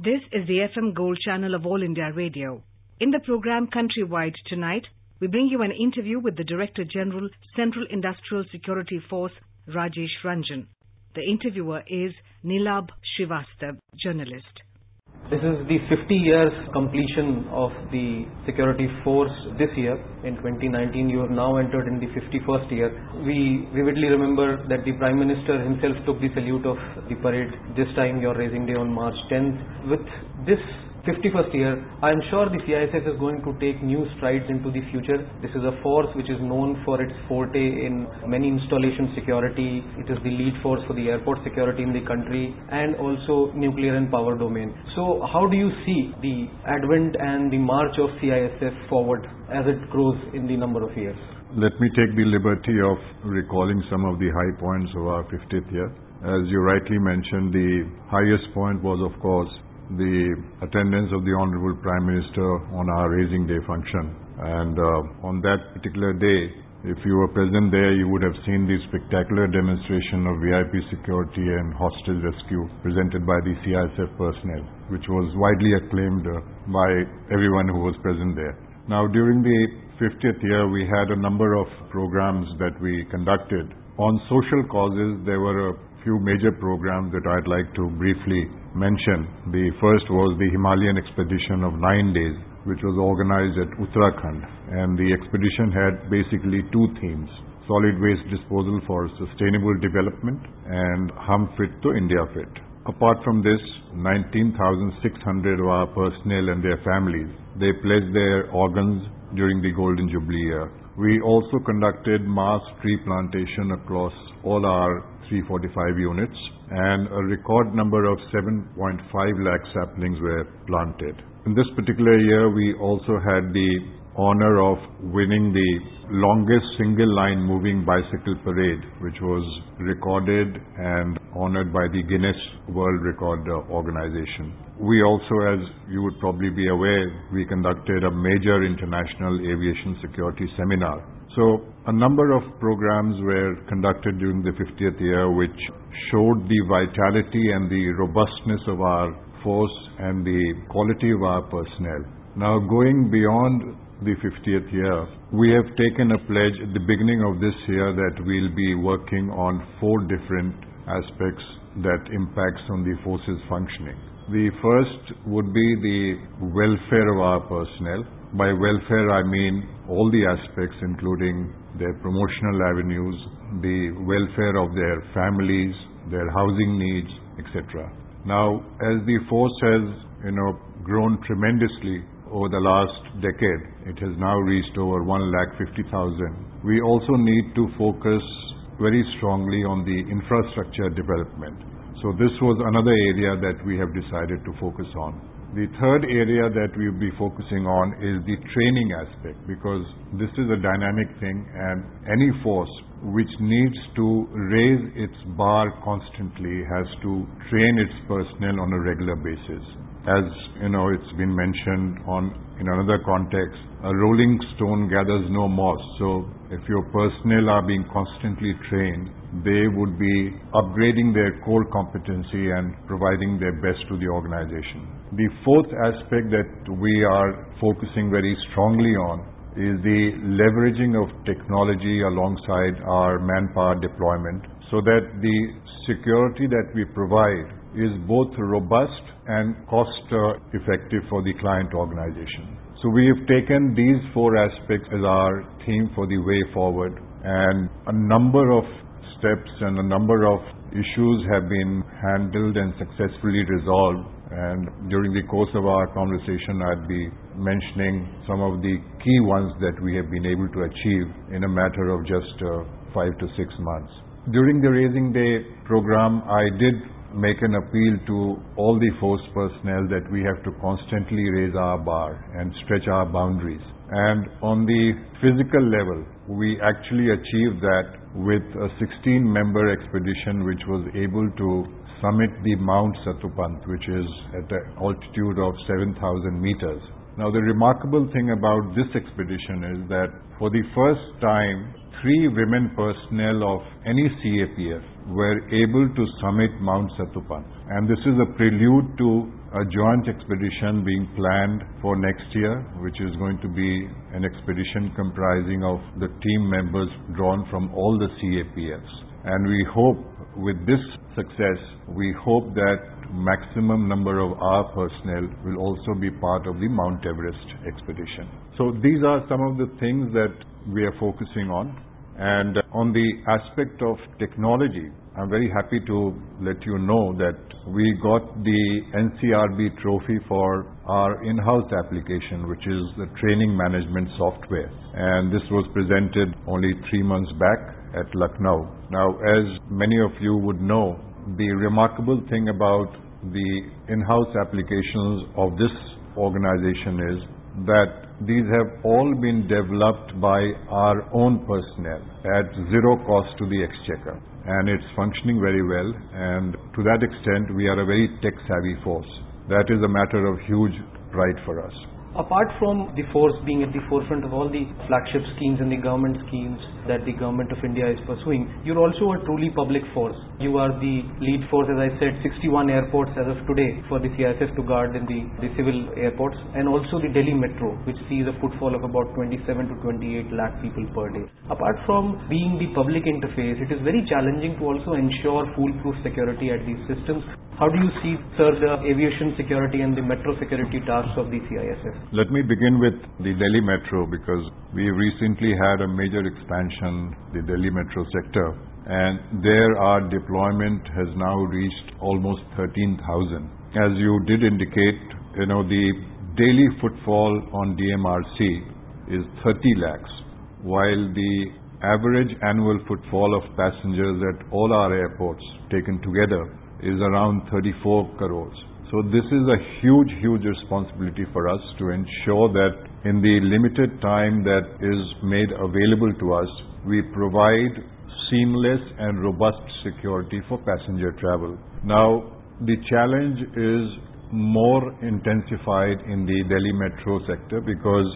This is the FM Gold channel of All India Radio. In the program Countrywide tonight, we bring you an interview with the Director General, Central Industrial Security Force, Rajesh Ranjan. The interviewer is Neelabh Srivastava, journalist. This is the 50 years completion of the security force this year. In 2019, you have now entered in the 51st year. We vividly remember that the Prime Minister himself took the salute of the parade. This time, your raising day on March 10th. With this 51st year, I am sure the CISF is going to take new strides into the future. This is a force which is known for its forte in many installation security. It is the lead force for the airport security in the country and also nuclear and power domain. So how do you see the advent and the march of CISF forward as it grows in the number of years? Let me take the liberty of recalling some of the high points of our 50th year. As you rightly mentioned, the highest point was, of course, the attendance of the Honorable Prime Minister on our raising day function. And uh, on that particular day, if you were present there, you would have seen the spectacular demonstration of VIP security and hostage rescue presented by the CISF personnel, which was widely acclaimed uh, by everyone who was present there. Now, during the 50th year, we had a number of programs that we conducted. On social causes, there were a few major programs that I'd like to briefly mention. The first was the Himalayan expedition of nine days, which was organized at Uttarakhand. And the expedition had basically two themes solid waste disposal for sustainable development and Hum Fit to India Fit. Apart from this, 19,600 of our personnel and their families, they pledged their organs during the Golden Jubilee year. We also conducted mass tree plantation across all our 345 units and a record number of 7.5 lakh saplings were planted. In this particular year, we also had the honor of winning the longest single line moving bicycle parade, which was recorded and honored by the Guinness World Record uh, Organization. We also, as you would probably be aware, we conducted a major international aviation security seminar so a number of programs were conducted during the 50th year which showed the vitality and the robustness of our force and the quality of our personnel. Now going beyond the 50th year, we have taken a pledge at the beginning of this year that we'll be working on four different aspects that impacts on the force's functioning. The first would be the welfare of our personnel. By welfare, I mean all the aspects, including their promotional avenues, the welfare of their families, their housing needs, etc. Now, as the force has, you know, grown tremendously over the last decade, it has now reached over 1,50,000. We also need to focus very strongly on the infrastructure development. So this was another area that we have decided to focus on. The third area that we'll be focusing on is the training aspect because this is a dynamic thing and any force which needs to raise its bar constantly has to train its personnel on a regular basis. As you know, it's been mentioned on in another context, a rolling stone gathers no moss. So if your personnel are being constantly trained, they would be upgrading their core competency and providing their best to the organization. The fourth aspect that we are focusing very strongly on is the leveraging of technology alongside our manpower deployment so that the security that we provide is both robust and cost effective for the client organization. So we have taken these four aspects as our theme for the way forward and a number of steps and a number of issues have been handled and successfully resolved and during the course of our conversation, I'd be mentioning some of the key ones that we have been able to achieve in a matter of just uh, five to six months. During the Raising Day program, I did make an appeal to all the force personnel that we have to constantly raise our bar and stretch our boundaries. And on the physical level, we actually achieved that with a 16 member expedition which was able to summit the Mount Satopanth, which is at an altitude of 7,000 meters. Now, the remarkable thing about this expedition is that for the first time, three women personnel of any CAPF were able to summit Mount Satopanth. And this is a prelude to a joint expedition being planned for next year, which is going to be an expedition comprising of the team members drawn from all the CAPFs. And we hope with this success, we hope that maximum number of our personnel will also be part of the Mount Everest expedition. So these are some of the things that we are focusing on. And on the aspect of technology, I'm very happy to let you know that we got the NCRB trophy for our in-house application, which is the training management software. And this was presented only three months back at Lucknow. Now, as many of you would know, the remarkable thing about the in-house applications of this organization is that these have all been developed by our own personnel at zero cost to the exchequer and it's functioning very well. And to that extent, we are a very tech-savvy force. That is a matter of huge pride for us. Apart from the force being at the forefront of all the flagship schemes and the government schemes that the government of India is pursuing, you're also a truly public force. You are the lead force, as I said, 61 airports as of today for the CISF to guard in the, the civil airports, and also the Delhi Metro, which sees a footfall of about 27 to 28 lakh people per day. Apart from being the public interface, it is very challenging to also ensure foolproof security at these systems. How do you see, sir, the aviation security and the metro security tasks of the CISF? Let me begin with the Delhi Metro because we recently had a major expansion, the Delhi Metro sector, and there our deployment has now reached almost 13,000. As you did indicate, you know, the daily footfall on DMRC is 30 lakhs, while the average annual footfall of passengers at all our airports taken together is around 34 crores. So this is a huge, huge responsibility for us to ensure that in the limited time that is made available to us, we provide seamless and robust security for passenger travel. Now, the challenge is more intensified in the Delhi metro sector because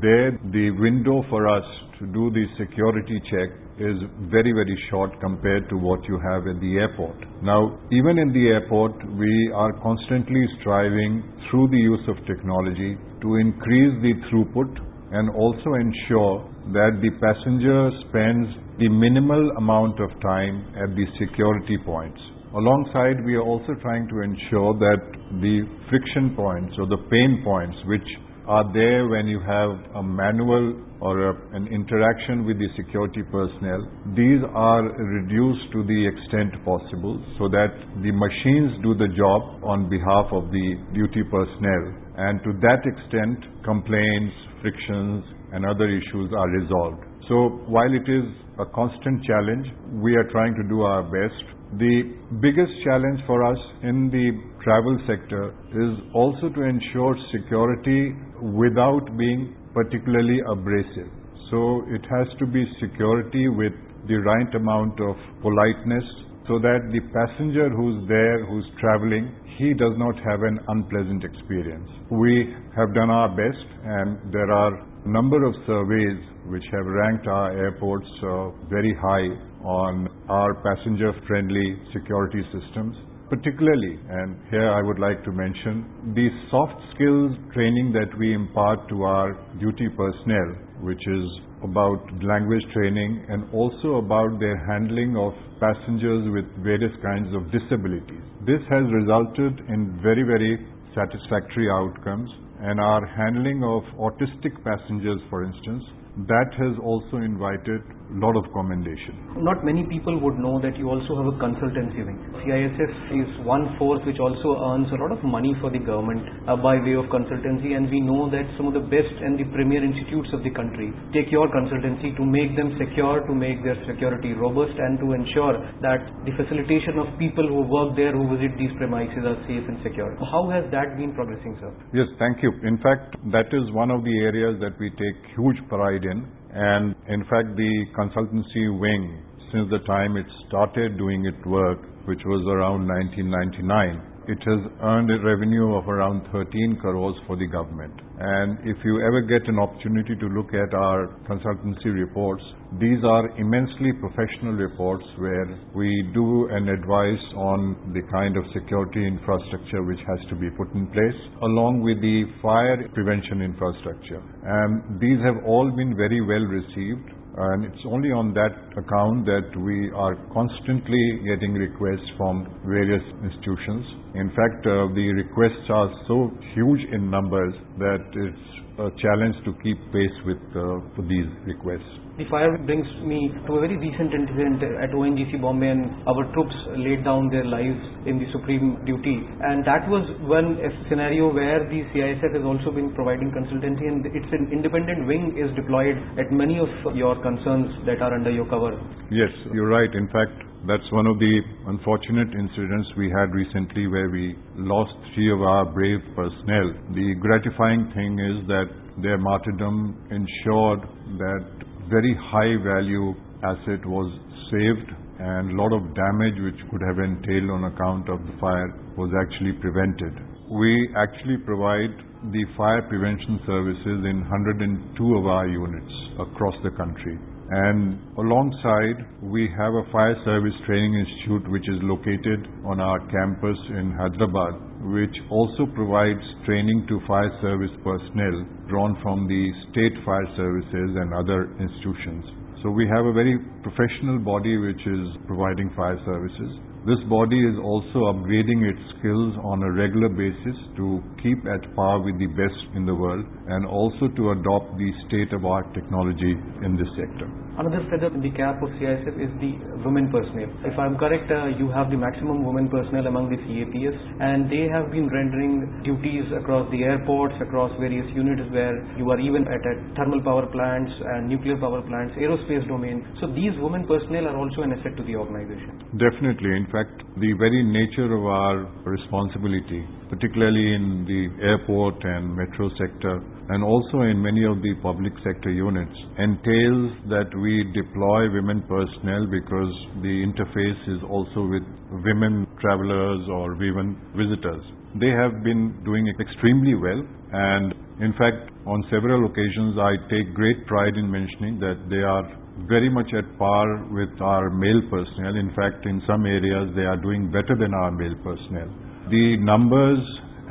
there the window for us to do the security check is very, very short compared to what you have at the airport. Now, even in the airport, we are constantly striving through the use of technology to increase the throughput and also ensure that the passenger spends the minimal amount of time at the security points. Alongside, we are also trying to ensure that the friction points or the pain points, which are there when you have a manual or a, an interaction with the security personnel. These are reduced to the extent possible so that the machines do the job on behalf of the duty personnel. And to that extent, complaints, frictions, and other issues are resolved. So while it is a constant challenge, we are trying to do our best. The biggest challenge for us in the travel sector is also to ensure security without being particularly abrasive. So it has to be security with the right amount of politeness so that the passenger who's there, who's traveling, he does not have an unpleasant experience. We have done our best and there are a number of surveys which have ranked our airports uh, very high on our passenger friendly security systems particularly, and here I would like to mention, the soft skills training that we impart to our duty personnel, which is about language training and also about their handling of passengers with various kinds of disabilities. This has resulted in very, very satisfactory outcomes and our handling of autistic passengers, for instance, that has also invited lot of commendation. Not many people would know that you also have a consultancy wing. CISF is one force which also earns a lot of money for the government uh, by way of consultancy and we know that some of the best and the premier institutes of the country take your consultancy to make them secure, to make their security robust and to ensure that the facilitation of people who work there, who visit these premises are safe and secure. How has that been progressing, sir? Yes, thank you. In fact, that is one of the areas that we take huge pride in. And in fact, the consultancy wing, since the time it started doing its work, which was around 1999, it has earned a revenue of around 13 crores for the government. And if you ever get an opportunity to look at our consultancy reports, these are immensely professional reports where we do an advice on the kind of security infrastructure which has to be put in place, along with the fire prevention infrastructure. And these have all been very well received and it's only on that account that we are constantly getting requests from various institutions. In fact, uh, the requests are so huge in numbers that it's a challenge to keep pace with uh, these requests. The fire brings me to a very recent incident at ONGC Bombay and our troops laid down their lives in the supreme duty. And that was one scenario where the CISF has also been providing consultancy and it's an independent wing is deployed at many of your concerns that are under your cover. Yes, you're right. In fact, that's one of the unfortunate incidents we had recently where we lost three of our brave personnel. The gratifying thing is that their martyrdom ensured that very high value asset was saved and a lot of damage which could have entailed on account of the fire was actually prevented. We actually provide the fire prevention services in 102 of our units across the country. And alongside, we have a fire service training institute which is located on our campus in Hyderabad which also provides training to fire service personnel drawn from the state fire services and other institutions. So we have a very professional body which is providing fire services. This body is also upgrading its skills on a regular basis to keep at par with the best in the world and also to adopt the state-of-art technology in this sector. Another feather in the cap of CISF is the women personnel. If I'm correct, uh, you have the maximum women personnel among the CAPS and they have been rendering duties across the airports, across various units where you are even at, at thermal power plants and nuclear power plants, aerospace domain. So these women personnel are also an asset to the organization. Definitely. In fact, the very nature of our responsibility, particularly in the airport and metro sector, and also in many of the public sector units, entails that we deploy women personnel because the interface is also with women travelers or women visitors. They have been doing extremely well, and in fact, on several occasions, I take great pride in mentioning that they are very much at par with our male personnel. In fact, in some areas, they are doing better than our male personnel. The numbers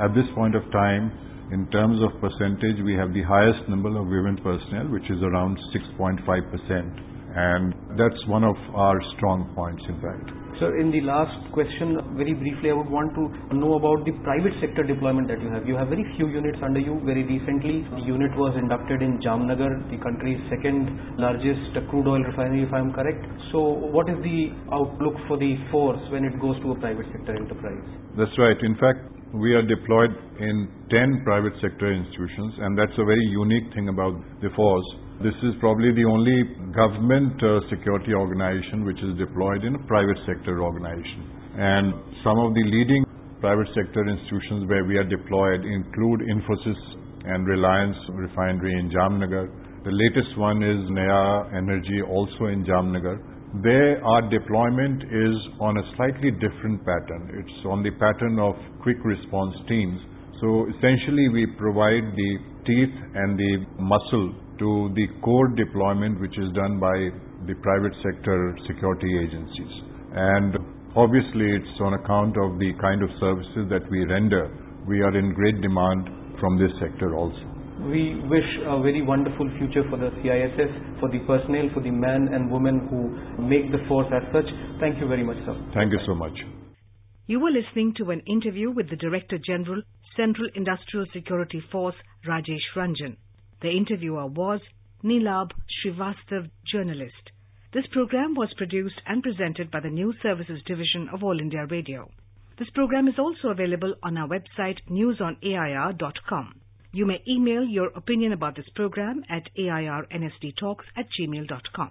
at this point of time, in terms of percentage, we have the highest number of women personnel, which is around 6.5%. And that's one of our strong points, in fact. So in the last question, very briefly, I would want to know about the private sector deployment that you have. You have very few units under you. Very recently, the unit was inducted in Jamnagar, the country's second largest crude oil refinery, if I'm correct. So what is the outlook for the force when it goes to a private sector enterprise? That's right. In fact, we are deployed in 10 private sector institutions, and that's a very unique thing about the force this is probably the only government uh, security organization which is deployed in a private sector organization. And some of the leading private sector institutions where we are deployed include Infosys and Reliance Refinery in Jamnagar. The latest one is Nayara Energy, also in Jamnagar. There, our deployment is on a slightly different pattern. It's on the pattern of quick response teams. So essentially, we provide the teeth and the muscle to the core deployment which is done by the private sector security agencies. And obviously, it's on account of the kind of services that we render. We are in great demand from this sector also. We wish a very wonderful future for the CISF, for the personnel, for the men and women who make the force as such. Thank you very much, sir. Thank you so much. You were listening to an interview with the Director General, Central Industrial Security Force, Rajesh Ranjan. The interviewer was Neelabh Srivastav, journalist. This program was produced and presented by the News Services Division of All India Radio. This program is also available on our website newsonair.com. You may email your opinion about this program at airnsdtalks at gmail.com.